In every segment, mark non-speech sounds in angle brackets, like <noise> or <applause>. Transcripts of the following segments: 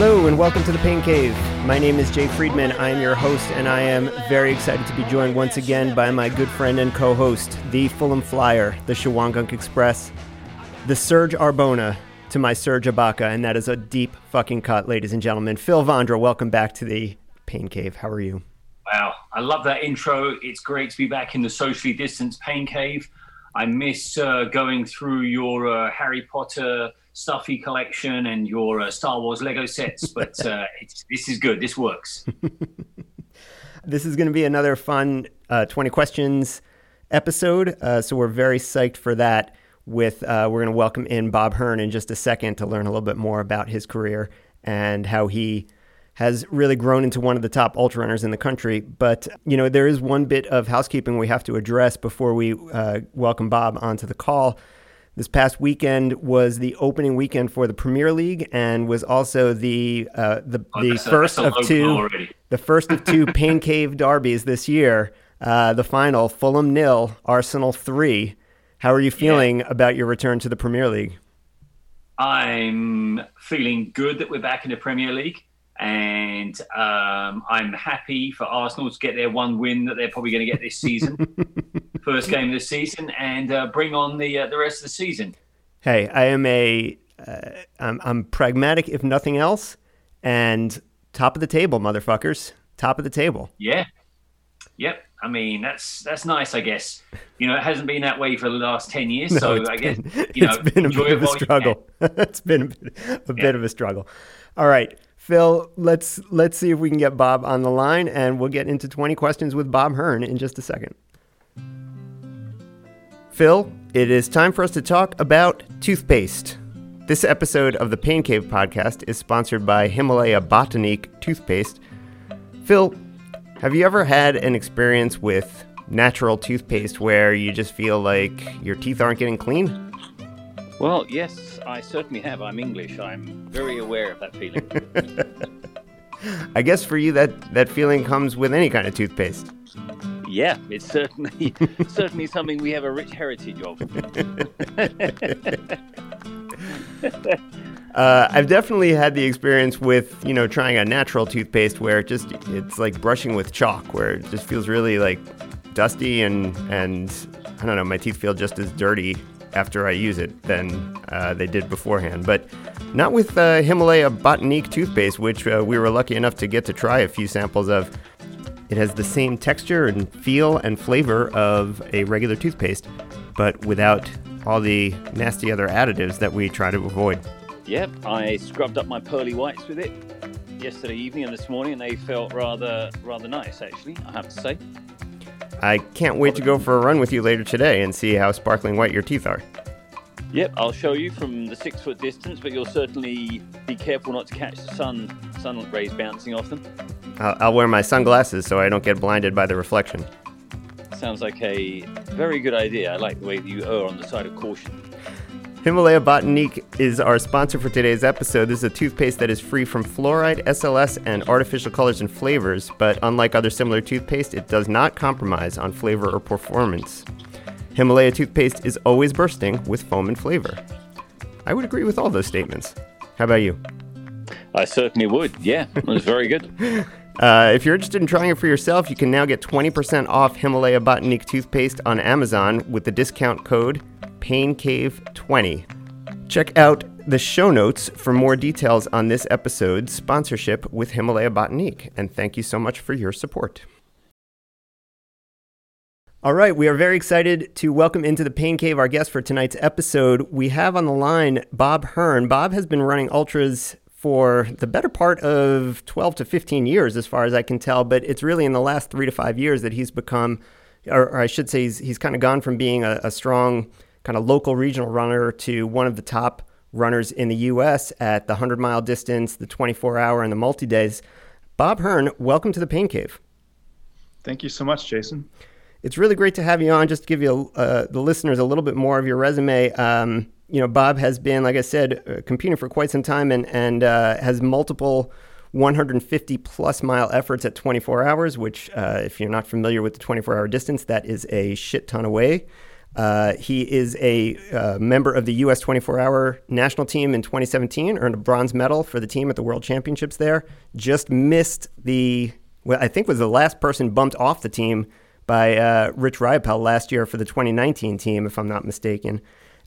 Hello and welcome to the Pain Cave. My name is Jay Friedman. I am your host, and I am very excited to be joined once again by my good friend and co host, the Fulham Flyer, the Shawangunk Express, the Serge Arbona to my Serge Ibaka, and that is a deep fucking cut, ladies and gentlemen. Phil Vondra, welcome back to the Pain Cave. How are you? Wow, I love that intro. It's great to be back in the socially distanced Pain Cave. I miss uh, going through your uh, Harry Potter stuffy collection and your uh, Star Wars Lego sets, <laughs> but uh, this is good. This works. <laughs> this is going to be another fun uh, 20 questions episode, uh, so we're very psyched for that. With we're going to welcome in Bob Hearn in just a second to learn a little bit more about his career and how he has really grown into one of the top ultra runners in the country. But, you know, there is one bit of housekeeping we have to address before we uh, welcome Bob onto the call. This past weekend was the opening weekend for the Premier League and was also the uh, the, oh, the first a, of two the first of two <laughs> Pain Cave derbies this year. Uh, the final, Fulham nil, Arsenal three. How are you feeling yeah. about your return to the Premier League? I'm feeling good that we're back in the Premier League and um, I'm happy for Arsenal to get their one win that they're probably going to get this season, <laughs> first game of the season, and uh, bring on the uh, the rest of the season. Hey, I am a uh, I'm, I'm pragmatic if nothing else, and top of the table, motherfuckers, top of the table. Yeah, yep. I mean, that's that's nice, I guess. You know, it hasn't been that way for the last ten years, <laughs> no, so I guess <laughs> you know, it's been a bit of a struggle. <laughs> it's been a bit, a bit of a struggle. All right. Phil, let's let's see if we can get Bob on the line, and we'll get into 20 questions with Bob Hearn in just a second. Phil, it is time for us to talk about toothpaste. This episode of the Pain Cave podcast is sponsored by Himalaya Botanique toothpaste. Phil, have you ever had an experience with natural toothpaste where you just feel like your teeth aren't getting clean? Well, yes, I certainly have. I'm English. I'm very aware of that feeling. <laughs> I guess for you that that feeling comes with any kind of toothpaste. Yeah, it's certainly <laughs> certainly something we have a rich heritage of. <laughs> uh, I've definitely had the experience with you know trying a natural toothpaste where it just it's like brushing with chalk, where it just feels really like dusty and and I don't know, my teeth feel just as dirty after I use it than uh, they did beforehand. But not with uh, Himalaya Botanique toothpaste, which uh, we were lucky enough to get to try a few samples of. It has the same texture and feel and flavor of a regular toothpaste, but without all the nasty other additives that we try to avoid. Yep, I scrubbed up my pearly whites with it yesterday evening and this morning, and they felt rather rather nice actually. I have to say. I can't wait to go for a run with you later today and see how sparkling white your teeth are. Yep, I'll show you from the six foot distance, but you'll certainly be careful not to catch the sun sun rays bouncing off them. I'll, I'll wear my sunglasses so I don't get blinded by the reflection. Sounds like a very good idea. I like the way that you err on the side of caution. Himalaya Botanique is our sponsor for today's episode. This is a toothpaste that is free from fluoride, SLS, and artificial colors and flavors, but unlike other similar toothpaste, it does not compromise on flavor or performance. Himalaya toothpaste is always bursting with foam and flavor. I would agree with all those statements. How about you? I certainly would. Yeah, it was very good. <laughs> Uh, if you're interested in trying it for yourself, you can now get 20% off Himalaya Botanique toothpaste on Amazon with the discount code PainCave20. Check out the show notes for more details on this episode's sponsorship with Himalaya Botanique, and thank you so much for your support. All right, we are very excited to welcome into the Pain Cave our guest for tonight's episode. We have on the line Bob Hearn. Bob has been running ultras for the better part of 12 to 15 years, as far as I can tell, but it's really in the last three to five years that he's become, or, or I should say, he's, he's kind of gone from being a, a strong kind of local regional runner to one of the top runners in the U.S. at the 100 mile distance, the 24 hour, and the multi days. Bob Hearn, welcome to the Pain Cave. Thank you so much, Jason. It's really great to have you on. Just to give you uh, the listeners a little bit more of your resume. Um, you know, Bob has been, like I said, competing for quite some time and and uh, has multiple 150 plus mile efforts at 24 hours. Which, uh, if you're not familiar with the 24 hour distance, that is a shit ton away. Uh, he is a uh, member of the U.S. 24 hour national team in 2017, earned a bronze medal for the team at the World Championships there. Just missed the, well, I think was the last person bumped off the team by uh, Rich Riopel last year for the 2019 team, if I'm not mistaken.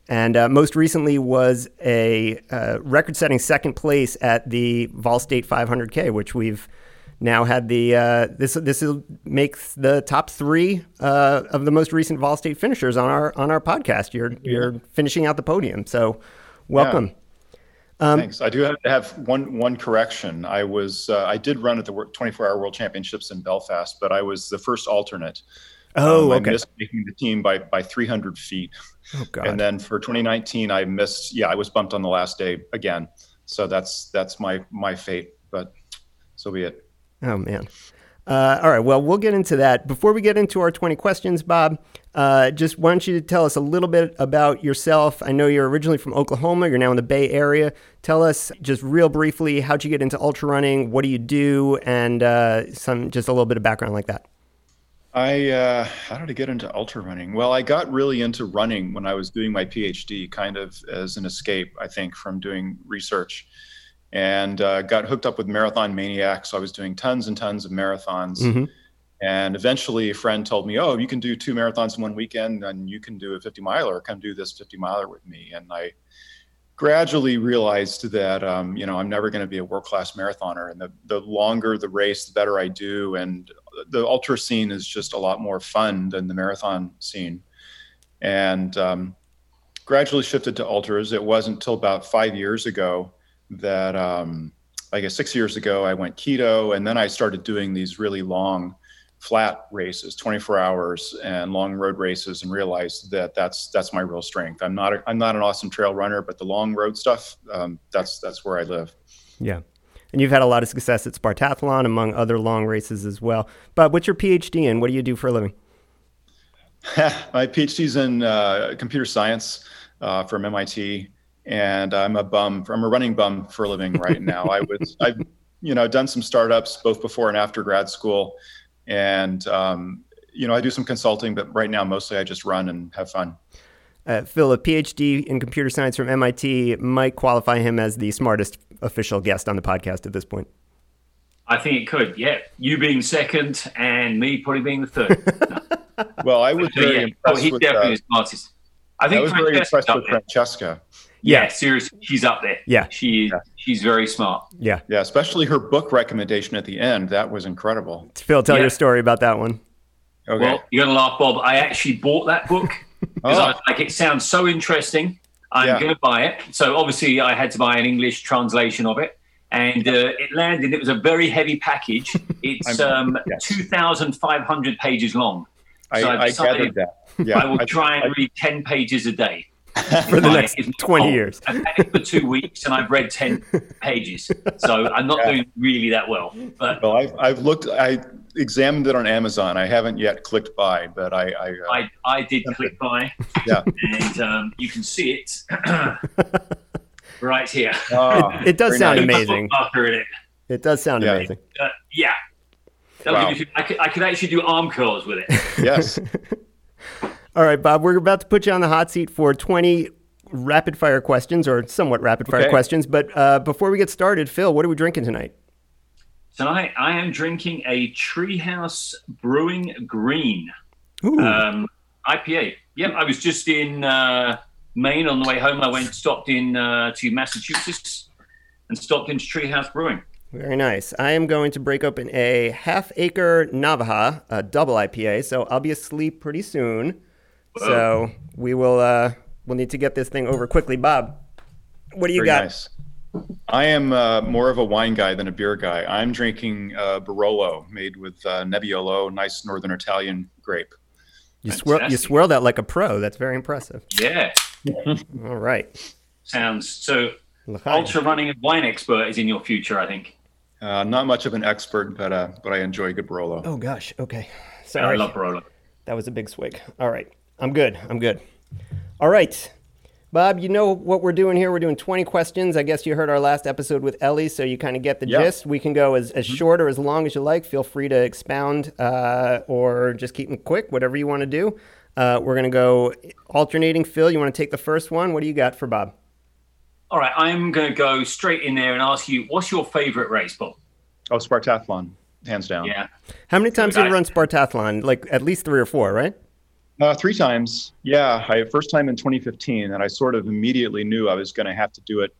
And uh, most recently was a uh, record setting second place at the Vol State 500K, which we've now had the uh, this this will make the top three uh, of the most recent Vol State finishers on our on our podcast. You're you're finishing out the podium, so welcome. Yeah. Um, Thanks. I do have to have one one correction. I was uh, I did run at the 24 Hour World Championships in Belfast, but I was the first alternate. Oh, um, okay. I missed making the team by by 300 feet. Oh, God. And then for 2019, I missed. Yeah, I was bumped on the last day again. So that's that's my my fate. But so be it. Oh man. Uh, all right. Well, we'll get into that. Before we get into our 20 questions, Bob, uh, just why don't you tell us a little bit about yourself? I know you're originally from Oklahoma. You're now in the Bay Area. Tell us just real briefly how'd you get into ultra running? What do you do? And uh, some just a little bit of background like that. I uh, how did I get into ultra running? Well, I got really into running when I was doing my PhD, kind of as an escape, I think, from doing research and uh, got hooked up with Marathon Maniac. So I was doing tons and tons of marathons. Mm-hmm. And eventually, a friend told me, "Oh, you can do two marathons in one weekend, and you can do a 50 miler. Come do this 50 miler with me." And I gradually realized that um, you know I'm never going to be a world class marathoner, and the the longer the race, the better I do. And the ultra scene is just a lot more fun than the marathon scene. And um, gradually shifted to ultras. It wasn't until about five years ago that um, I guess six years ago I went keto, and then I started doing these really long, flat races, 24 hours, and long road races, and realized that that's that's my real strength. I'm not a, I'm not an awesome trail runner, but the long road stuff, um, that's that's where I live. Yeah. And you've had a lot of success at Spartathlon, among other long races as well. But what's your PhD in? What do you do for a living? <laughs> my PhD's in uh, computer science uh, from MIT and I'm a bum. I'm a running bum for a living right now. I was <laughs> I've you know done some startups both before and after grad school, and um, you know I do some consulting, but right now mostly I just run and have fun. Uh, Phil, a PhD in computer science from MIT might qualify him as the smartest official guest on the podcast at this point. I think it could. Yeah, you being second and me probably being the third. <laughs> well, I was very yeah. Oh, impressed. He's with, definitely uh, smartest. I think I was very impressed with Francesca. Yeah, yeah, seriously, she's up there. Yeah, she yeah. she's very smart. Yeah, yeah, especially her book recommendation at the end. That was incredible. Phil, tell yeah. your story about that one. Okay. Well, you're gonna laugh, Bob. I actually bought that book <laughs> because oh. I was like, it sounds so interesting. I'm yeah. gonna buy it. So obviously, I had to buy an English translation of it, and uh, it landed. It was a very heavy package. <laughs> It's um, yes. 2,500 pages long. So I, I, I gathered that. Yeah, I will try and read 10 pages a day. <laughs> for the next 20 years. I've had it for two weeks and I've read 10 pages. So I'm not yeah. doing really that well. But well, I've, I've looked, I examined it on Amazon. I haven't yet clicked buy, but I. I, uh, I, I, did click buy. Yeah. And um, you can see it <clears throat> right here. Oh, it, it, does sound nice. amazing. It. it. does sound yeah. amazing. Uh, yeah. Wow. You, I, could, I could actually do arm curls with it. Yes. <laughs> All right, Bob, we're about to put you on the hot seat for 20 rapid fire questions or somewhat rapid fire okay. questions. But uh, before we get started, Phil, what are we drinking tonight? Tonight, I am drinking a Treehouse Brewing Green um, IPA. Yep, I was just in uh, Maine on the way home. I went, stopped in uh, to Massachusetts and stopped into Treehouse Brewing. Very nice. I am going to break open a half acre Navaja, a double IPA. So I'll be asleep pretty soon. So we will uh, we'll need to get this thing over quickly. Bob, what do you Very got? Nice. I am uh, more of a wine guy than a beer guy. I'm drinking uh, Barolo, made with uh, Nebbiolo, nice Northern Italian grape. You swirl, you swirl that like a pro. That's very impressive. Yeah. <laughs> All right. Sounds so. Ultra running and wine expert is in your future, I think. Uh, not much of an expert, but uh, but I enjoy good Barolo. Oh gosh. Okay. Sorry. I love Barolo. That was a big swig. All right. I'm good. I'm good. All right. Bob, you know what we're doing here? We're doing 20 questions. I guess you heard our last episode with Ellie, so you kind of get the yep. gist. We can go as, as mm-hmm. short or as long as you like. Feel free to expound uh, or just keep them quick, whatever you want to do. Uh, we're going to go alternating. Phil, you want to take the first one? What do you got for Bob? All right, I'm going to go straight in there and ask you, what's your favorite race, Bob? Oh, Spartathlon, hands down. Yeah. How many times have you run Spartathlon? Like at least three or four, right? Uh, three times. Yeah, I first time in 2015, and I sort of immediately knew I was going to have to do it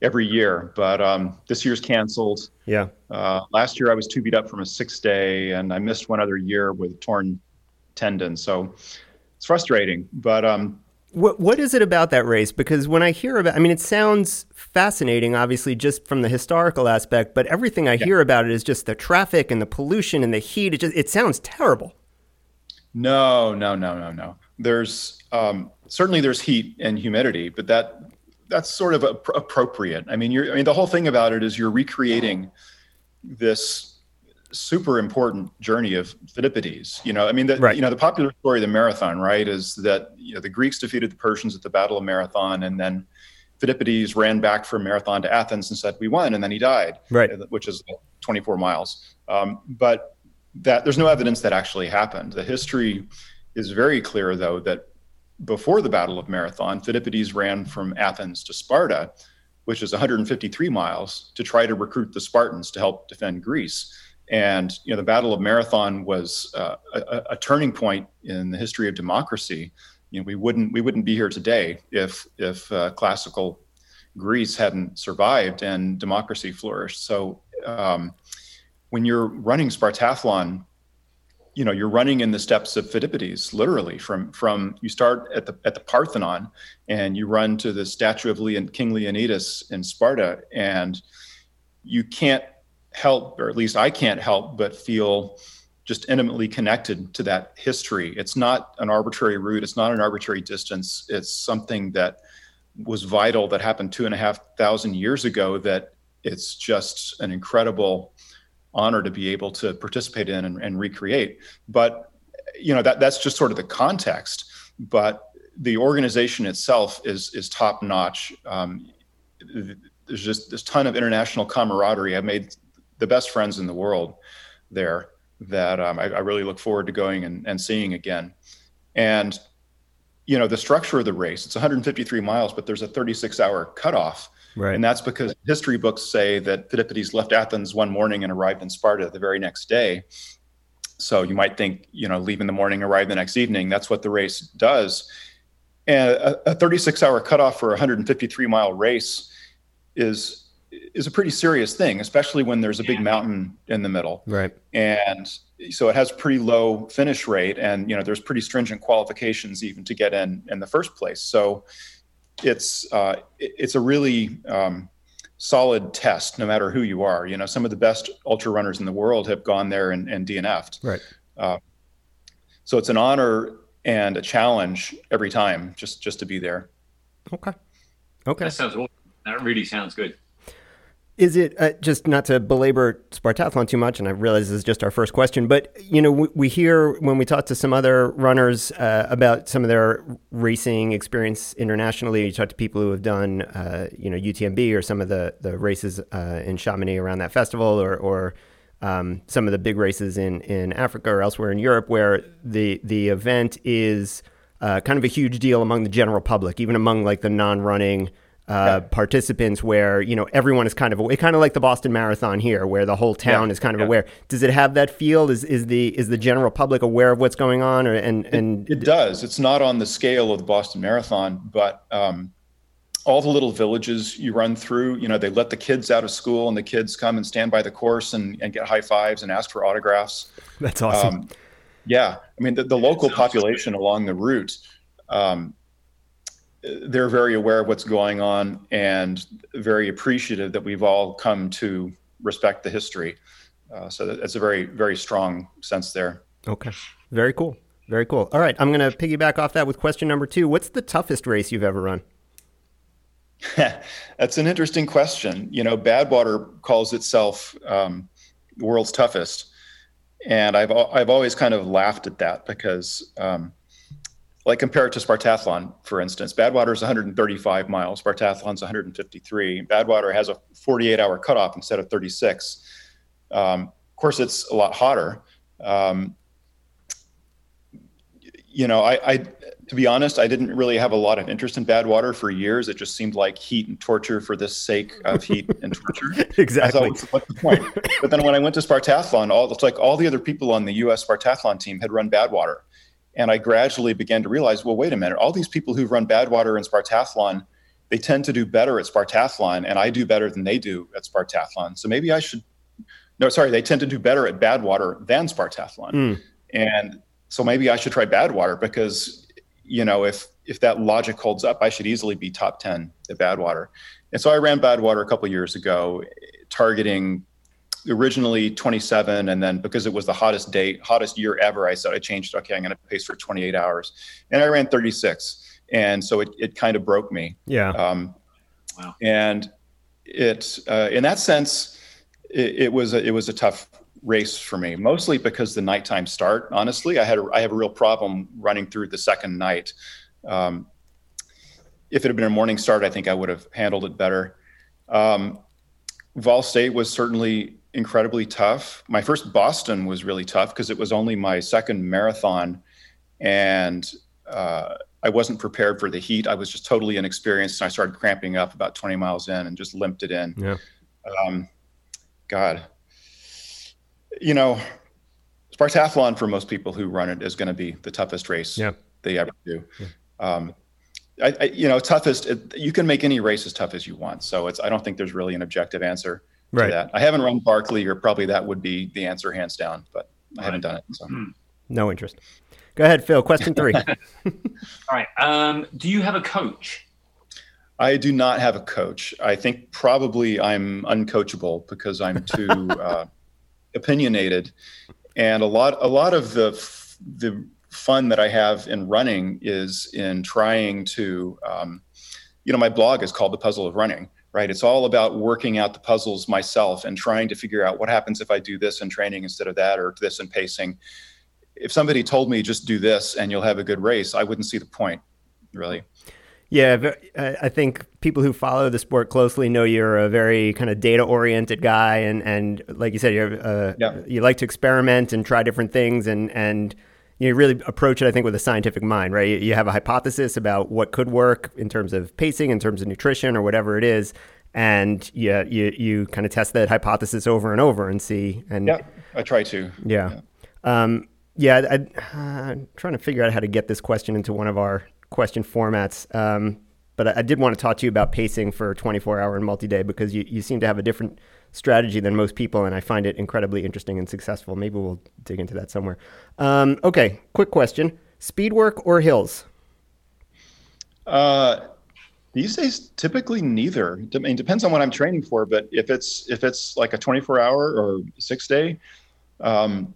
every year. But um, this year's canceled. Yeah. Uh, last year I was too beat up from a six day, and I missed one other year with a torn tendon. So it's frustrating. But um, what what is it about that race? Because when I hear about, I mean, it sounds fascinating, obviously, just from the historical aspect. But everything I yeah. hear about it is just the traffic and the pollution and the heat. It just it sounds terrible. No, no, no, no, no. There's um, certainly there's heat and humidity, but that that's sort of appropriate. I mean, you're I mean the whole thing about it is you're recreating this super important journey of Philippides. You know, I mean, the, right. you know, the popular story of the marathon, right, is that you know the Greeks defeated the Persians at the Battle of Marathon, and then Philippides ran back from Marathon to Athens and said, "We won," and then he died, right, which is 24 miles. Um, but that there's no evidence that actually happened. The history is very clear, though, that before the Battle of Marathon, Philippides ran from Athens to Sparta, which is 153 miles, to try to recruit the Spartans to help defend Greece. And you know, the Battle of Marathon was uh, a, a, turning point in the history of democracy. You know, we wouldn't we wouldn't be here today if if uh, classical Greece hadn't survived and democracy flourished. So um, when you're running Spartathlon, you know you're running in the steps of Philippides, literally from from you start at the at the Parthenon and you run to the statue of Leon, King Leonidas in Sparta, and you can't help, or at least I can't help, but feel just intimately connected to that history. It's not an arbitrary route. It's not an arbitrary distance. It's something that was vital that happened two and a half thousand years ago. That it's just an incredible honor to be able to participate in and, and recreate. But you know that that's just sort of the context. But the organization itself is is top notch. Um, there's just this ton of international camaraderie. I've made the best friends in the world there that um, I, I, really look forward to going and, and seeing again. And you know the structure of the race it's 153 miles but there's a 36 hour cutoff Right. And that's because history books say that Philippides left Athens one morning and arrived in Sparta the very next day. So you might think, you know, leave in the morning, arrive the next evening. That's what the race does. And a, a 36 hour cutoff for a 153 mile race is is a pretty serious thing, especially when there's a big mountain in the middle. Right. And so it has pretty low finish rate and you know there's pretty stringent qualifications even to get in in the first place. So it's uh, it's a really um, solid test, no matter who you are. You know, some of the best ultra runners in the world have gone there and, and DNF'd. Right. Uh, so it's an honor and a challenge every time, just just to be there. Okay. Okay. That sounds. That really sounds good. Is it uh, just not to belabor Spartathlon too much? And I realize this is just our first question, but you know, we, we hear when we talk to some other runners uh, about some of their racing experience internationally. You talk to people who have done, uh, you know, UTMB or some of the the races uh, in Chamonix around that festival, or or um, some of the big races in in Africa or elsewhere in Europe, where the the event is uh, kind of a huge deal among the general public, even among like the non-running uh, participants where you know everyone is kind of aware, kind of like the Boston Marathon here, where the whole town yeah. is kind of yeah. aware. Does it have that feel? Is is the is the general public aware of what's going on? Or and and it, it does. It's not on the scale of the Boston Marathon, but um, all the little villages you run through, you know, they let the kids out of school and the kids come and stand by the course and, and get high fives and ask for autographs. That's awesome. Um, yeah, I mean the, the local population along the route. Um, they're very aware of what's going on and very appreciative that we've all come to respect the history. Uh, so that's a very, very strong sense there. Okay. Very cool. Very cool. All right. I'm going to piggyback off that with question number two. What's the toughest race you've ever run? <laughs> that's an interesting question. You know, Badwater calls itself um, the world's toughest. And I've, I've always kind of laughed at that because um, like compare it to Spartathlon, for instance. Badwater is 135 miles, Spartathlon's 153. Badwater has a 48 hour cutoff instead of 36. Um, of course, it's a lot hotter. Um, you know, I, I, to be honest, I didn't really have a lot of interest in Badwater for years. It just seemed like heat and torture for the sake of heat and torture. <laughs> exactly. Thought, what's, what's, the point? but then when I went to Spartathlon, all it's like all the other people on the U.S. Spartathlon team had run Badwater, and I gradually began to realize, well, wait a minute, all these people who've run Badwater and Spartathlon, they tend to do better at Spartathlon, and I do better than they do at Spartathlon. So maybe I should. No, sorry, they tend to do better at Badwater than Spartathlon, mm. and so maybe I should try Badwater because you know if if that logic holds up, I should easily be top ten at Badwater. And so I ran Badwater a couple years ago, targeting originally 27 and then because it was the hottest date hottest year ever i said i changed okay i'm going to pace for 28 hours and i ran 36 and so it, it kind of broke me yeah um, wow. and it uh, in that sense it, it was a, it was a tough race for me, mostly because the nighttime start. Honestly, I had a, I have a real problem running through the second night. Um, if it had been a morning start, I think I would have handled it better. Um, Vol State was certainly incredibly tough. My first Boston was really tough because it was only my second marathon, and uh, I wasn't prepared for the heat. I was just totally inexperienced, and I started cramping up about 20 miles in and just limped it in. Yeah. Um, God, you know, Spartathlon for most people who run it is going to be the toughest race yeah. they ever do. Yeah. Um, I, I, you know, toughest. It, you can make any race as tough as you want. So it's. I don't think there's really an objective answer right. to that. I haven't run Barkley, or probably that would be the answer hands down. But I haven't done it. So. Hmm. No interest. Go ahead, Phil. Question three. <laughs> All right. Um, do you have a coach? I do not have a coach. I think probably I'm uncoachable because I'm too. <laughs> Uh, opinionated, and a lot a lot of the the fun that I have in running is in trying to, um, you know, my blog is called The Puzzle of Running, right? It's all about working out the puzzles myself and trying to figure out what happens if I do this in training instead of that or this in pacing. If somebody told me just do this and you'll have a good race, I wouldn't see the point, really. Yeah, I think people who follow the sport closely know you're a very kind of data oriented guy, and, and like you said, you're uh, yeah. you like to experiment and try different things, and and you really approach it, I think, with a scientific mind, right? You have a hypothesis about what could work in terms of pacing, in terms of nutrition, or whatever it is, and you you you kind of test that hypothesis over and over and see. And yeah, I try to. Yeah, yeah. Um, yeah I, am trying to figure out how to get this question into one of our question formats. Um, but I, I, did want to talk to you about pacing for 24 hour and multi day because you, you seem to have a different strategy than most people, and I find it incredibly interesting and successful. Maybe we'll dig into that somewhere. Um, okay, quick question speed work or hills? Uh, these days, typically neither. I mean, depends on what I'm training for. But if it's if it's like a 24 hour or six day, um,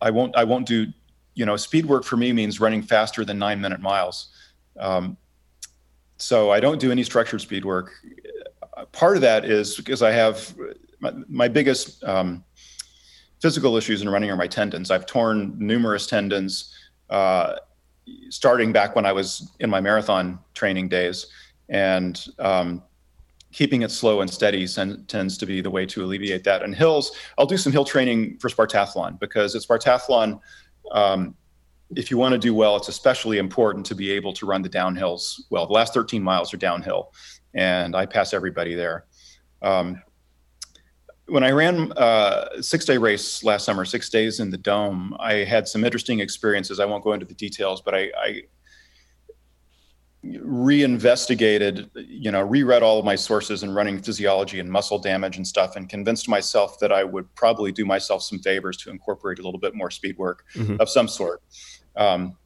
I won't I won't do you know, speed work for me means running faster than nine minute miles. Um, so I don't do any structured speed work. Part of that is because I have my, my biggest um, physical issues in running are my tendons. I've torn numerous tendons, uh, starting back when I was in my marathon training days, and um, keeping it slow and steady tends to be the way to alleviate that. And hills, I'll do some hill training for Spartathlon because at Spartathlon, um, if you want to do well, it's especially important to be able to run the downhills well. The last 13 miles are downhill, and I pass everybody there. Um, when I ran a uh, six day race last summer, six days in the dome, I had some interesting experiences. I won't go into the details, but I, I reinvestigated, you know, reread all of my sources in running physiology and muscle damage and stuff, and convinced myself that I would probably do myself some favors to incorporate a little bit more speed work mm-hmm. of some sort. Um,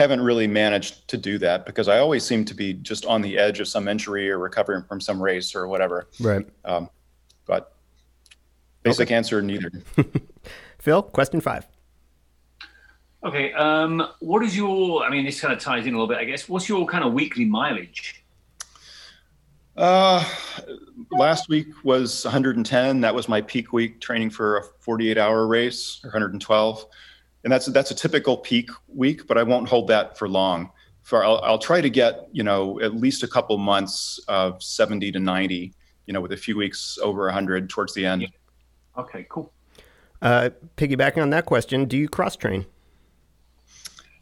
haven't really managed to do that because I always seem to be just on the edge of some injury or recovering from some race or whatever. Right. Um, but basic okay. answer, neither. <laughs> Phil, question five. Okay. Um, what is your? I mean, this kind of ties in a little bit, I guess. What's your kind of weekly mileage? Uh, last week was 110. That was my peak week training for a 48 hour race, or 112, and that's that's a typical peak week. But I won't hold that for long. For I'll, I'll try to get you know at least a couple months of 70 to 90. You know, with a few weeks over 100 towards the end. Okay, cool. Uh, piggybacking on that question, do you cross train?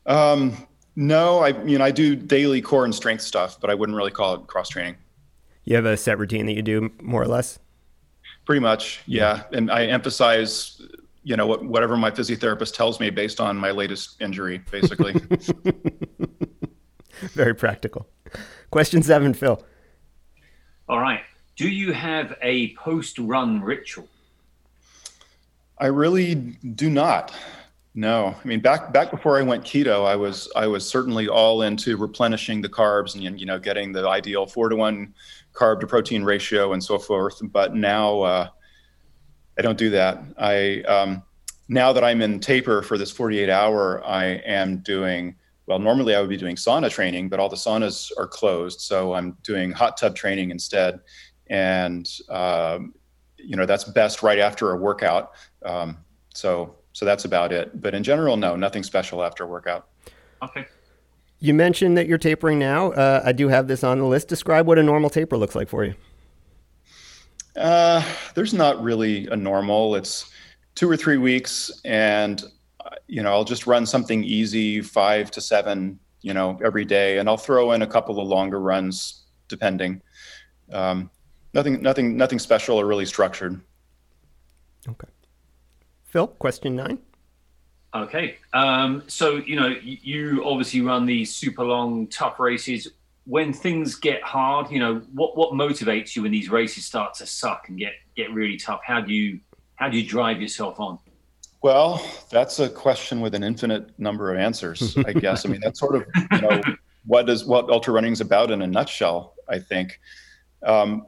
Um, no, I you know I do daily core and strength stuff, but I wouldn't really call it cross training. You have a set routine that you do more or less. Pretty much, yeah. And I emphasize, you know, what, whatever my physiotherapist tells me based on my latest injury, basically. <laughs> Very practical. Question seven, Phil. All right. Do you have a post-run ritual? I really do not. No, I mean back back before I went keto, I was I was certainly all into replenishing the carbs and you know getting the ideal four to one carb to protein ratio and so forth. But now uh, I don't do that. I um, now that I'm in taper for this 48 hour, I am doing well. Normally I would be doing sauna training, but all the saunas are closed, so I'm doing hot tub training instead. And um, you know that's best right after a workout. Um, so so that's about it. But in general, no, nothing special after a workout. Okay. You mentioned that you're tapering now. Uh, I do have this on the list. Describe what a normal taper looks like for you. Uh, there's not really a normal. It's two or three weeks, and you know I'll just run something easy, five to seven, you know, every day, and I'll throw in a couple of longer runs depending. Um, nothing, nothing, nothing special or really structured. Okay. Phil, question nine. Okay. Um, so, you know, you obviously run these super long, tough races. When things get hard, you know, what, what motivates you when these races start to suck and get, get really tough? How do you how do you drive yourself on? Well, that's a question with an infinite number of answers, I <laughs> guess. I mean, that's sort of you know what is what ultra running is about in a nutshell. I think um,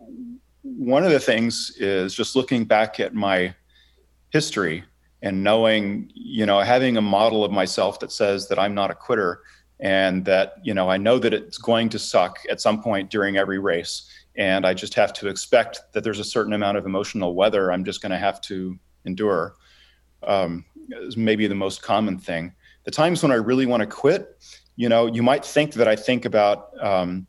one of the things is just looking back at my history and knowing, you know, having a model of myself that says that I'm not a quitter and that, you know, I know that it's going to suck at some point during every race. And I just have to expect that there's a certain amount of emotional weather I'm just going to have to endure. Um, is maybe the most common thing. The times when I really want to quit, you know, you might think that I think about, um,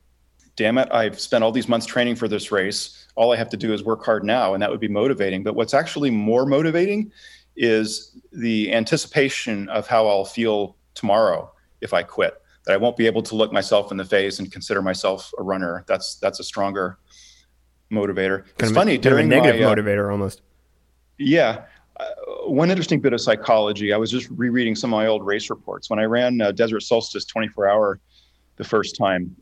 damn it, I've spent all these months training for this race. All I have to do is work hard now, and that would be motivating. But what's actually more motivating is the anticipation of how I'll feel tomorrow if I quit. That I won't be able to look myself in the face and consider myself a runner. That's that's a stronger motivator. It's kind funny, kind of a negative my, uh, motivator almost. Yeah. Uh, one interesting bit of psychology. I was just rereading some of my old race reports when I ran uh, Desert Solstice 24 hour the first time.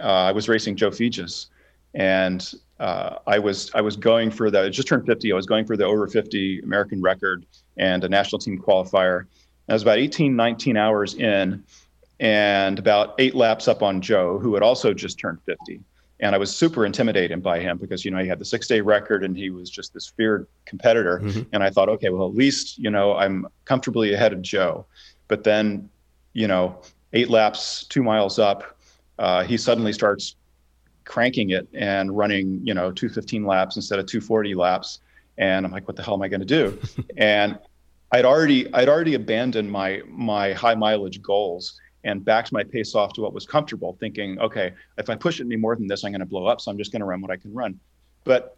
Uh, I was racing Joe Fejes, and uh, I was I was going for the I just turned 50. I was going for the over 50 American record and a national team qualifier. I was about 18, 19 hours in, and about eight laps up on Joe, who had also just turned 50. And I was super intimidated by him because you know he had the six day record and he was just this feared competitor. Mm-hmm. And I thought, okay, well at least you know I'm comfortably ahead of Joe. But then, you know, eight laps, two miles up, uh, he suddenly starts cranking it and running, you know, 215 laps instead of 240 laps. And I'm like, what the hell am I going to do? <laughs> and I'd already I'd already abandoned my my high mileage goals and backed my pace off to what was comfortable, thinking, okay, if I push it any more than this, I'm going to blow up. So I'm just going to run what I can run. But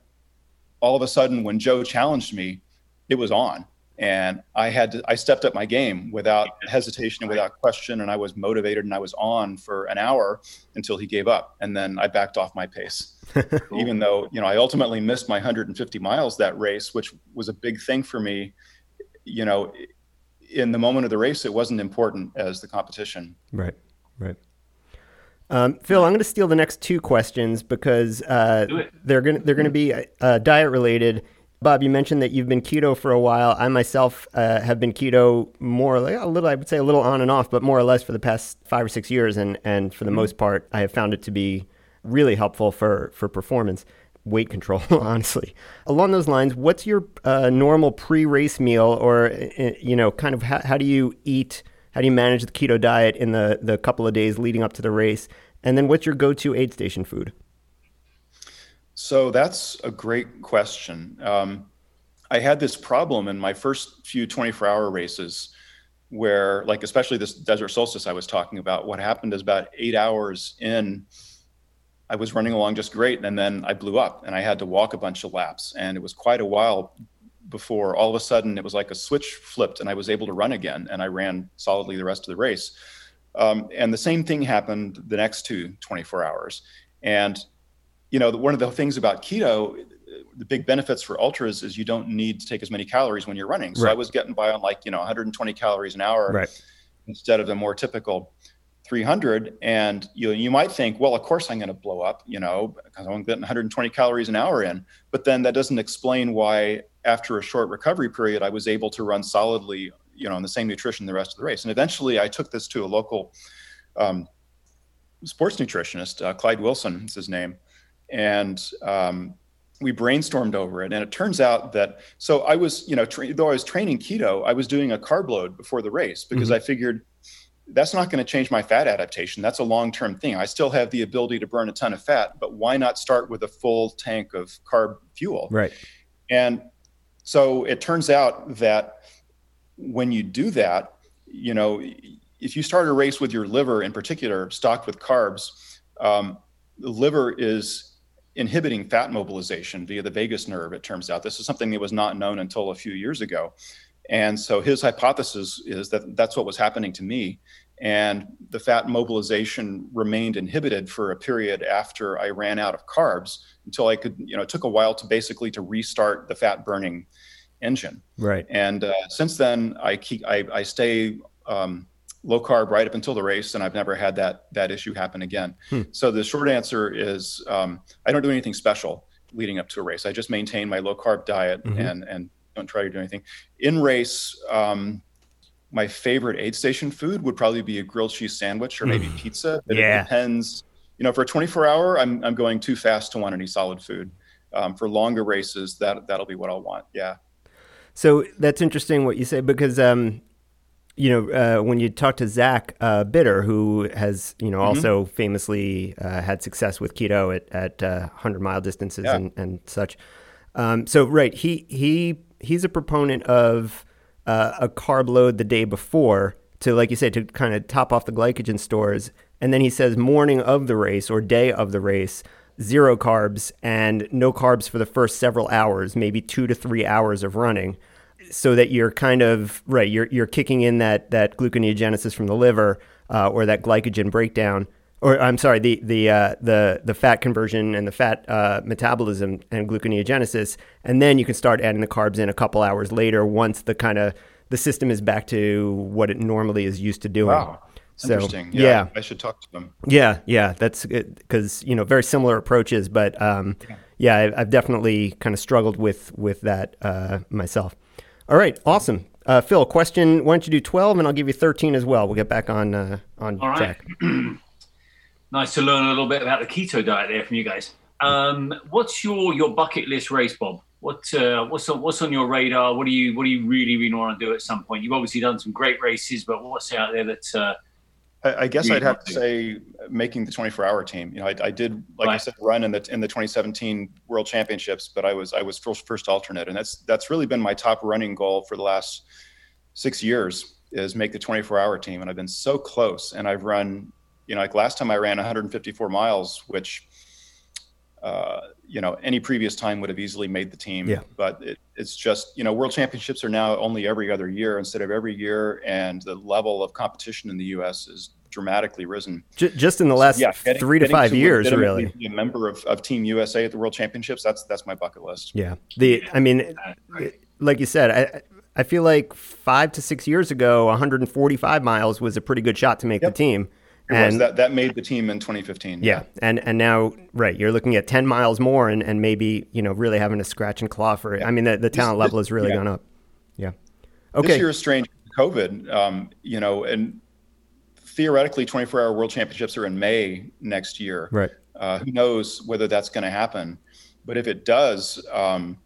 all of a sudden, when Joe challenged me, it was on and I had to, I stepped up my game without hesitation and without question, and I was motivated and I was on for an hour until he gave up, and then I backed off my pace, <laughs> even though you know I ultimately missed my 150 miles that race, which was a big thing for me. You know, in the moment of the race, it wasn't important as the competition. Right, right. Um, Phil, I'm going to steal the next two questions because uh, they're going they're going to be uh, diet related Bob, you mentioned that you've been keto for a while. I myself uh, have been keto more, like a little, I would say a little on and off, but more or less for the past five or six years. And, and for the mm-hmm. most part, I have found it to be really helpful for, for performance, weight control, <laughs> honestly. Along those lines, what's your uh, normal pre race meal or, uh, you know, kind of how, how do you eat? How do you manage the keto diet in the, the couple of days leading up to the race? And then what's your go to aid station food? So that's a great question. Um, I had this problem in my first few 24 hour races where, like, especially this desert solstice I was talking about, what happened is about eight hours in, I was running along just great. And then I blew up and I had to walk a bunch of laps. And it was quite a while before all of a sudden it was like a switch flipped and I was able to run again. And I ran solidly the rest of the race. Um, and the same thing happened the next two 24 hours. And, you know, one of the things about keto, the big benefits for ultras is you don't need to take as many calories when you're running. So right. I was getting by on like, you know, 120 calories an hour right. instead of the more typical 300 and you you might think well of course i'm going to blow up you know because i'm getting 120 calories an hour in. But then that doesn't explain why after a short recovery period i was able to run solidly you know on the same nutrition the rest of the race. And eventually i took this to a local um, sports nutritionist uh, clyde wilson is his name. And um, we brainstormed over it. And it turns out that so i was you know tra- though i was training keto i was doing a carb load before the race because mm-hmm. i figured that's not going to change my fat adaptation. That's a long term thing. I still have the ability to burn a ton of fat, but why not start with a full tank of carb fuel? Right. And so it turns out that when you do that, you know, if you start a race with your liver in particular stocked with carbs, um, the liver is inhibiting fat mobilization via the vagus nerve, it turns out. This is something that was not known until a few years ago. And so his hypothesis is that that's what was happening to me. And the fat mobilization remained inhibited for a period after I ran out of carbs until I could, you know, it took a while to basically to restart the fat burning engine. Right. And uh, since then, I keep, I, I stay um, low carb right up until the race, and I've never had that that issue happen again. Hmm. So the short answer is um, I don't do anything special leading up to a race. I just maintain my low carb diet mm-hmm. and and don't try to do anything. In race, um, my favorite aid station food would probably be a grilled cheese sandwich or maybe mm. pizza. But yeah. it depends. You know, for a 24 hour, I'm, I'm going too fast to want any solid food. Um, for longer races, that that'll be what I'll want. Yeah. So that's interesting what you say because um, you know uh, when you talk to Zach uh, Bitter, who has you know mm-hmm. also famously uh, had success with keto at at uh, hundred mile distances yeah. and, and such. Um, so right, he he he's a proponent of uh, a carb load the day before to, like you said, to kind of top off the glycogen stores. And then he says morning of the race or day of the race, zero carbs and no carbs for the first several hours, maybe two to three hours of running, so that you're kind of right. You're you're kicking in that that gluconeogenesis from the liver uh, or that glycogen breakdown or I'm sorry, the the uh, the the fat conversion and the fat uh, metabolism and gluconeogenesis, and then you can start adding the carbs in a couple hours later once the kind of the system is back to what it normally is used to doing. Wow. So, Interesting. Yeah, yeah, I should talk to them. Yeah, yeah, that's because you know very similar approaches, but um, yeah, yeah I, have definitely kind of struggled with with that uh, myself. All right, awesome. Uh, Phil, question. Why don't you do twelve, and I'll give you thirteen as well. We'll get back on uh, on All right. <clears throat> Nice to learn a little bit about the keto diet there from you guys. Um, what's your your bucket list race, Bob? What uh, what's on, what's on your radar? What do you what do you really really want to do at some point? You've obviously done some great races, but what's out there that uh, I, guess I'd have to say making the 24 hour team. You know, I, I did, like right. I said, run in the in the 2017 World Championships, but I was I was first first alternate, and that's that's really been my top running goal for the last six years is make the 24 hour team, and I've been so close, and I've run you know, like last time I ran 154 miles, which, uh, you know, any previous time would have easily made the team. Yeah. But it, it's just, you know, world championships are now only every other year instead of every year. And the level of competition in the U.S. is dramatically risen. Just in the last so, yeah, getting, three to five to years, really. Be a member of, of Team USA at the World Championships. That's that's my bucket list. Yeah. The I mean, like you said, I I feel like five to six years ago, 145 miles was a pretty good shot to make yep. the team. And was. that that made the team in 2015. Yeah. yeah. and and now right, you're looking at 10 miles more, and, and maybe you know really having to scratch and claw for it. Yeah. I mean, the, the talent this, level has really yeah. gone up. Yeah. Okay. This year is strange. COVID, um, you know, and theoretically, 24-hour World Championships are in May next year. Right. Uh, who knows whether that's going to happen? But if it does, um,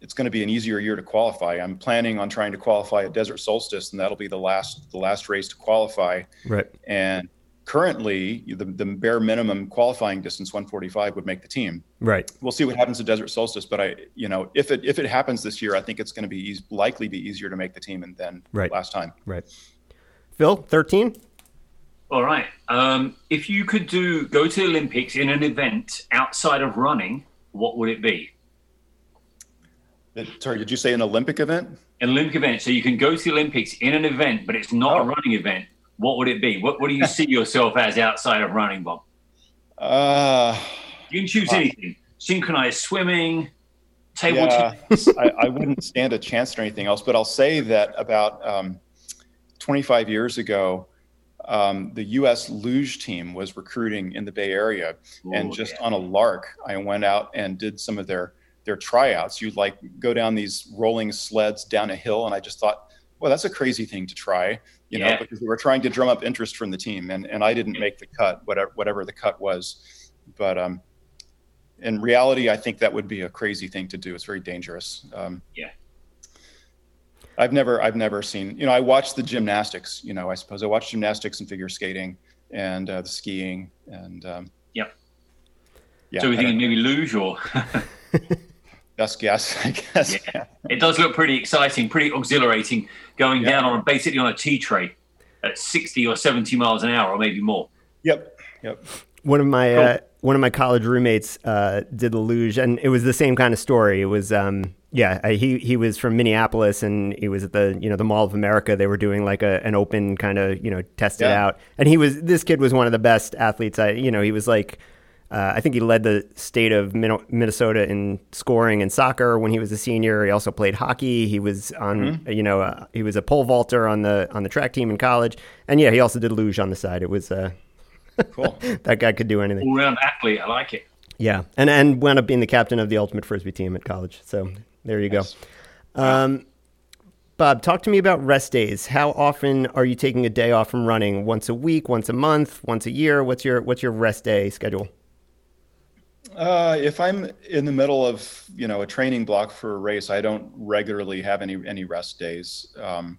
it's going to be an easier year to qualify. I'm planning on trying to qualify at Desert Solstice, and that'll be the last the last race to qualify. Right. And currently, the, the bare minimum qualifying distance 145 would make the team. Right. We'll see what happens at Desert Solstice, but I, you know, if it if it happens this year, I think it's going to be easy, likely be easier to make the team than right. last time. Right. Phil, 13. All right. Um, if you could do go to the Olympics in an event outside of running, what would it be? Sorry, did you say an Olympic event? An Olympic event. So you can go to the Olympics in an event, but it's not oh. a running event. what would it be? What What do you see yourself as outside of running, Bob? Uh, you can choose uh, anything: synchronized swimming, table yeah, tennis. <laughs> I, I, wouldn't stand a chance or anything else, but I'll say that about um, 25 years ago, um, the U.S. luge team was recruiting in the Bay Area, Ooh, and just yeah. on a lark, I went out and did some of their their tryouts. You'd like go down these rolling sleds down a hill, and I just thought, well, that's a crazy thing to try, you yeah. know, because they were trying to drum up interest from the team, and and I didn't make the cut, whatever whatever the cut was, but um, in reality, I think that would be a crazy thing to do. It's very dangerous. Um, yeah. I've never, I've never seen. You know, I watched the gymnastics. You know, I suppose I watched gymnastics and figure skating and uh, the skiing and. Um, yep. Yeah. So we think maybe luge or. <laughs> Best guess, <laughs> I guess. Yeah. It does look pretty exciting, pretty exhilarating, going yeah. down on basically on a T tray at 60 or 70 miles an hour, or maybe more. Yep. Yep. One of my cool. uh, one of my college roommates uh, did the luge, and it was the same kind of story. It was, um, yeah, he he was from Minneapolis, and he was at the you know the Mall of America. They were doing like a an open kind of you know test it yeah. out, and he was this kid was one of the best athletes. I you know he was like. Uh, I think he led the state of Minnesota in scoring in soccer when he was a senior. He also played hockey. He was on, mm-hmm. you know, uh, he was a pole vaulter on the on the track team in college, and yeah, he also did luge on the side. It was uh, <laughs> Cool. that guy could do anything. All round athlete. I like it. Yeah, and and wound up being the captain of the ultimate frisbee team at college. So there you nice. go. Um, Bob, talk to me about rest days. How often are you taking a day off from running? Once a week, once a month, once a year? What's your what's your rest day schedule? Uh, if I'm in the middle of you know a training block for a race, I don't regularly have any any rest days. Um,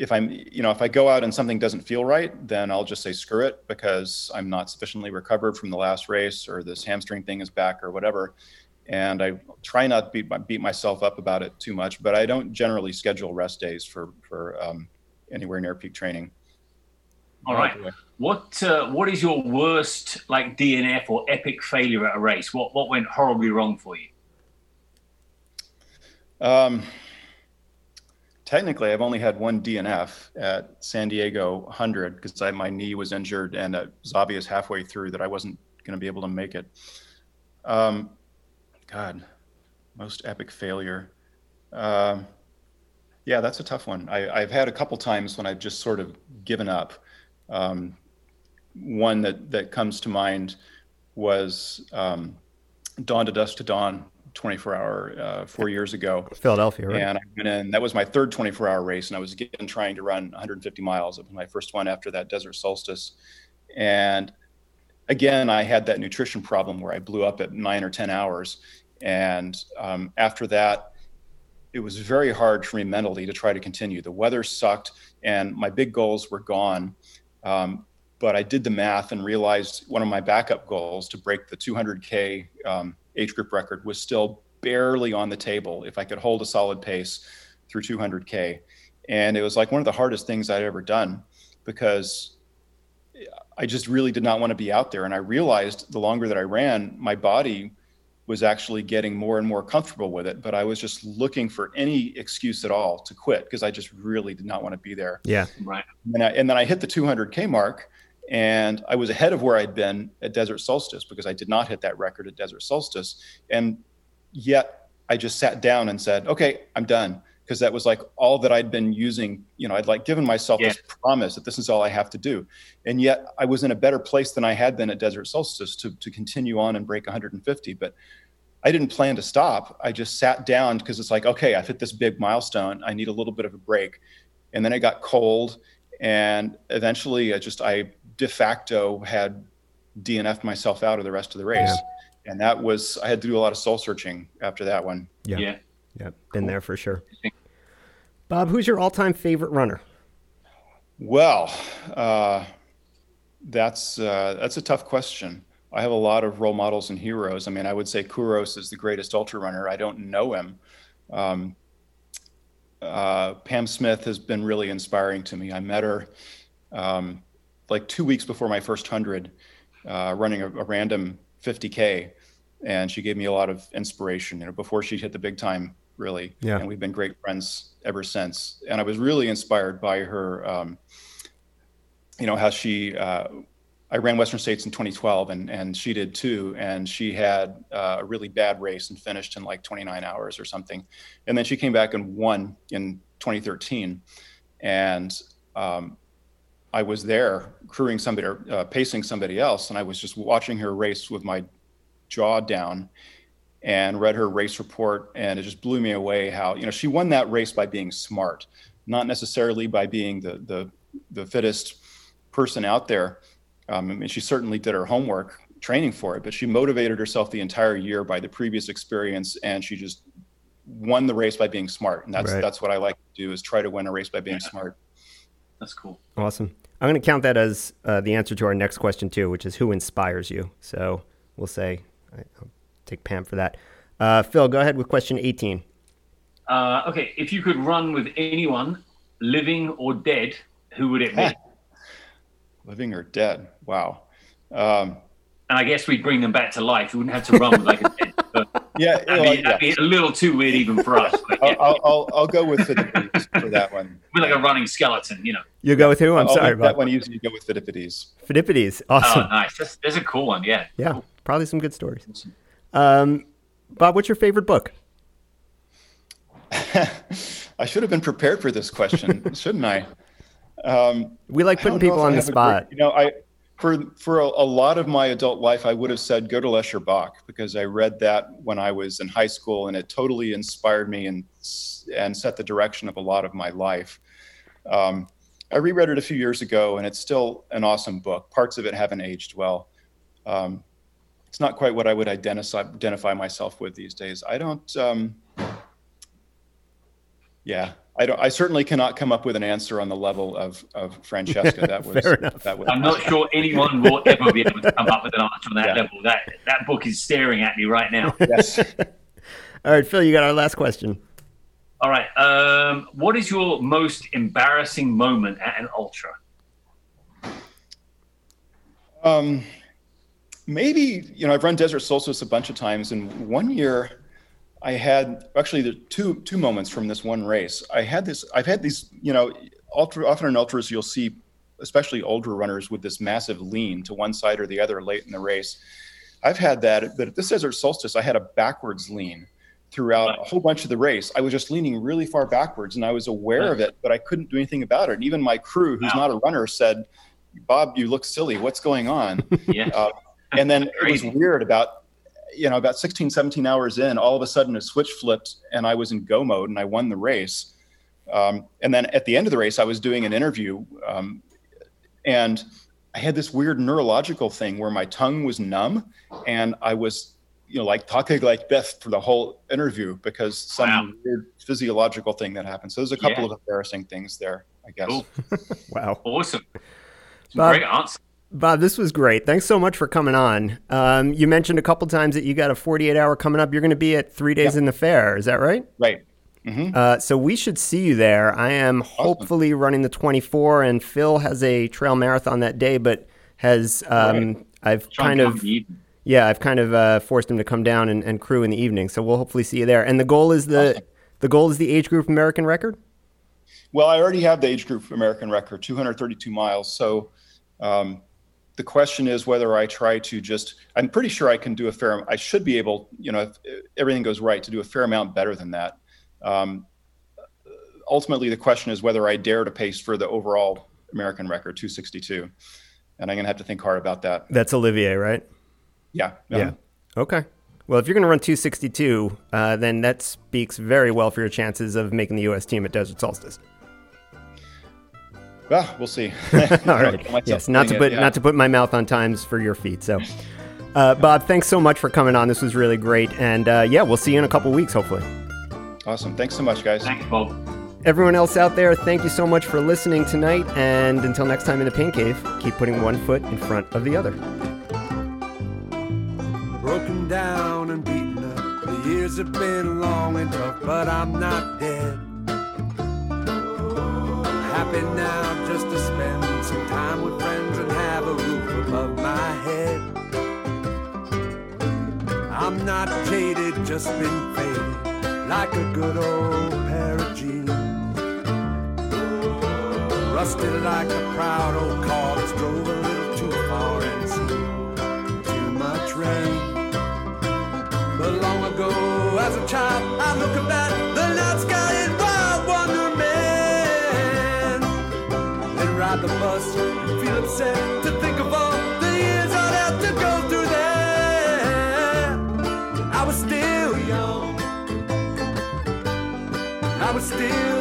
if I'm, you know, if I go out and something doesn't feel right, then I'll just say screw it because I'm not sufficiently recovered from the last race or this hamstring thing is back or whatever. And I try not to beat, beat myself up about it too much, but I don't generally schedule rest days for, for um, anywhere near peak training. All right. What uh, what is your worst like DNF or epic failure at a race? What what went horribly wrong for you? Um, technically I've only had one DNF at San Diego 100 because my knee was injured and it was obvious halfway through that I wasn't going to be able to make it. Um, God, most epic failure. Um, yeah, that's a tough one. I, have had a couple times when I've just sort of given up. Um, one that, that comes to mind was um, Dawn to Dusk to Dawn 24 hour uh, four years ago. Philadelphia, right? And I went in, that was my third 24 hour race. And I was again trying to run 150 miles. It was my first one after that desert solstice. And again, I had that nutrition problem where I blew up at nine or 10 hours. And um, after that, it was very hard for me mentally to try to continue. The weather sucked and my big goals were gone. Um, but I did the math and realized one of my backup goals to break the 200K um, age group record was still barely on the table if I could hold a solid pace through 200K. And it was like one of the hardest things I'd ever done because I just really did not want to be out there. And I realized the longer that I ran, my body was actually getting more and more comfortable with it. But I was just looking for any excuse at all to quit because I just really did not want to be there. Yeah. Right. And, I, and then I hit the 200K mark and I was ahead of where I'd been at Desert Solstice because I did not hit that record at Desert Solstice. And yet I just sat down and said, okay, I'm done. Because that was like all that I'd been using. You know, I'd like given myself yeah. this promise that this is all I have to do. And yet I was in a better place than I had been at Desert Solstice to, to continue on and break 150. But I didn't plan to stop. I just sat down because it's like, okay, I've hit this big milestone. I need a little bit of a break. And then it got cold. And eventually I just, I de facto had DNF'd myself out of the rest of the race. Yeah. And that was, I had to do a lot of soul searching after that one. Yeah. Yeah. yeah. Been cool. there for sure. Bob, who's your all time favorite runner? Well, uh, that's, uh, that's a tough question. I have a lot of role models and heroes. I mean, I would say Kouros is the greatest ultra runner. I don't know him. Um, uh, Pam Smith has been really inspiring to me. I met her um, like two weeks before my first hundred, uh, running a, a, random 50k, and she gave me a lot of inspiration. You know, before she hit the big time, really. Yeah. And we've been great friends ever since. And I was really inspired by her um, you know, how she, uh, I ran Western States in 2012 and, and she did too. And she had uh, a really bad race and finished in like 29 hours or something. And then she came back and won in 2013. And um, I was there crewing somebody or uh, pacing somebody else. And I was just watching her race with my jaw down and read her race report. And it just blew me away how, you know, she won that race by being smart, not necessarily by being the, the, the fittest person out there um, I mean, she certainly did her homework training for it, but she motivated herself the entire year by the previous experience, and she just won the race by being smart. And that's right. that's what I like to do is try to win a race by being yeah. smart. That's cool. Awesome. I'm going to count that as uh, the answer to our next question too, which is who inspires you. So we'll say I'll take Pam for that. Uh, Phil, go ahead with question 18. Uh, okay, if you could run with anyone, living or dead, who would it be? <laughs> living or dead. Wow. Um, and I guess we'd bring them back to life. We wouldn't have to run with like a dead. <laughs> yeah, that'd, be, that'd be, a little too weird even for us. But, yeah. I'll, I'll, I'll, go with Pheidippides for that one. We're like a running skeleton, you know. You go with who? I'm I'll sorry. That one usually go with Pheidippides. Phidippides, awesome. Oh, nice. That's, that's a cool one. Yeah. Yeah, cool. probably some good stories. Um, Bob, what's your favorite book? <laughs> I should have been prepared for this question, shouldn't I? <laughs> Um, we like putting people on the spot. Great, you know, I for for a, a, lot of my adult life, I would have said Gödel Bach because I read that when I was in high school, and it totally inspired me and and set the direction of a lot of my life. Um, I reread it a few years ago, and it's still an awesome book. Parts of it haven't aged well. Um, it's not quite what I would identify identify myself with these days. I don't. Um, yeah, I don't. I certainly cannot come up with an answer on the level of of Francesca. That <laughs> was. Fair. That was I'm not sure anyone will ever be able to come up with an answer on that yeah. level. That that book is staring at me right now. <laughs> Yes. <laughs> All right, Phil, you got our last question. All right. Um, what is your most embarrassing moment at an ultra? Um, maybe you know I've run Desert Solstice a bunch of times, and one year I had actually the two two moments from this one race. I had this. I've had these. You know, ultra often in ultras you'll see, especially older runners with this massive lean to one side or the other late in the race. I've had that, but at this desert solstice, I had a backwards lean throughout a whole bunch of the race. I was just leaning really far backwards, and I was aware of it, but I couldn't do anything about it. And even my crew, who's wow. not a runner, said, "Bob, you look silly. What's going on?" <laughs> yeah. Uh, and then it was weird about you know, about 16, 17 hours in, all of a sudden a switch flipped and I was in go mode and I won the race. Um, and then at the end of the race, I was doing an interview um, and I had this weird neurological thing where my tongue was numb and I was, you know, like talking like this for the whole interview because some wow. weird physiological thing that happened. So there's a couple yeah. of embarrassing things there, I guess. Cool. <laughs> wow. Awesome. Great answer. Bob, this was great. Thanks so much for coming on. Um, you mentioned a couple times that you got a 48 hour coming up. You're going to be at three days yep. in the fair. Is that right? Right. Mm-hmm. Uh, so we should see you there. I am awesome. hopefully running the 24, and Phil has a trail marathon that day, but has um, right. I've kind of yeah, I've kind of uh, forced him to come down and, and, crew in the evening. So we'll hopefully see you there. And the goal is the awesome. the goal is the age group American record. Well, I already have the age group American record, 232 miles. So um, the question is whether I try to just, I'm pretty sure I can do a fair, I should be able, you know, if everything goes right, to do a fair amount better than that. Um, ultimately, the question is whether I dare to pace for the overall American record, 262. And I'm going to have to think hard about that. That's Olivier, right? Yeah. Yeah. Okay. Well, if you're going to run 262, uh, then that speaks very well for your chances of making the U.S. team at Desert Solstice. Well, we'll see. <laughs> All <laughs> right. yes, not to put it, yeah. not to put my mouth on times for your feet. So, uh, Bob, thanks so much for coming on. This was really great, and uh, yeah, we'll see you in a couple weeks, hopefully. Awesome. Thanks so much, guys. Thanks, Bob. Everyone else out there, thank you so much for listening tonight. And until next time in the Pain Cave, keep putting one foot in front of the other. Broken down and beaten up. The years have been long and tough, but I'm not dead happy now just to spend some time with friends and have a roof above my head. I'm not jaded, just been faded like a good old pair of jeans. Rusted like a proud old car that's drove a little too far and seen too much rain. But long ago, as a child, I look up ride the bus feel upset to think of all the years I'd have to go through there. I was still young. I was still